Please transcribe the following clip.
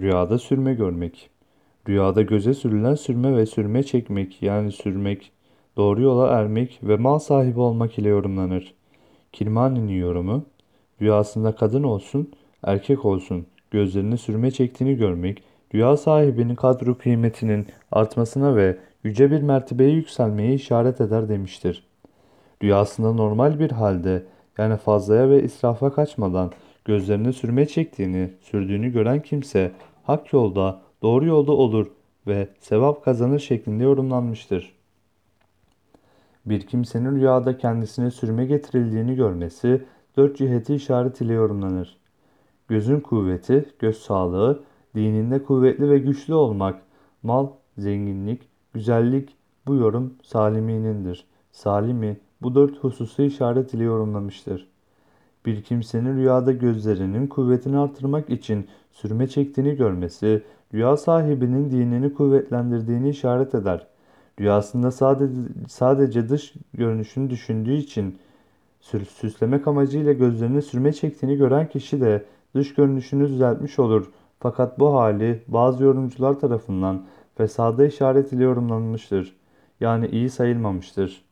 Rüyada sürme görmek. Rüyada göze sürülen sürme ve sürme çekmek yani sürmek, doğru yola ermek ve mal sahibi olmak ile yorumlanır. Kirmani'nin yorumu, rüyasında kadın olsun, erkek olsun, gözlerine sürme çektiğini görmek, rüya sahibinin kadro kıymetinin artmasına ve yüce bir mertebeye yükselmeye işaret eder demiştir. Rüyasında normal bir halde yani fazlaya ve israfa kaçmadan gözlerine sürme çektiğini, sürdüğünü gören kimse hak yolda, doğru yolda olur ve sevap kazanır şeklinde yorumlanmıştır. Bir kimsenin rüyada kendisine sürme getirildiğini görmesi dört ciheti işaret ile yorumlanır. Gözün kuvveti, göz sağlığı, dininde kuvvetli ve güçlü olmak, mal, zenginlik, güzellik bu yorum Salimi'nindir. Salimi bu dört hususu işaret ile yorumlamıştır. Bir kimsenin rüyada gözlerinin kuvvetini artırmak için sürme çektiğini görmesi, rüya sahibinin dinini kuvvetlendirdiğini işaret eder. Rüyasında sadece, sadece dış görünüşünü düşündüğü için süslemek amacıyla gözlerine sürme çektiğini gören kişi de dış görünüşünü düzeltmiş olur. Fakat bu hali bazı yorumcular tarafından fesada işaret ile yorumlanmıştır. Yani iyi sayılmamıştır.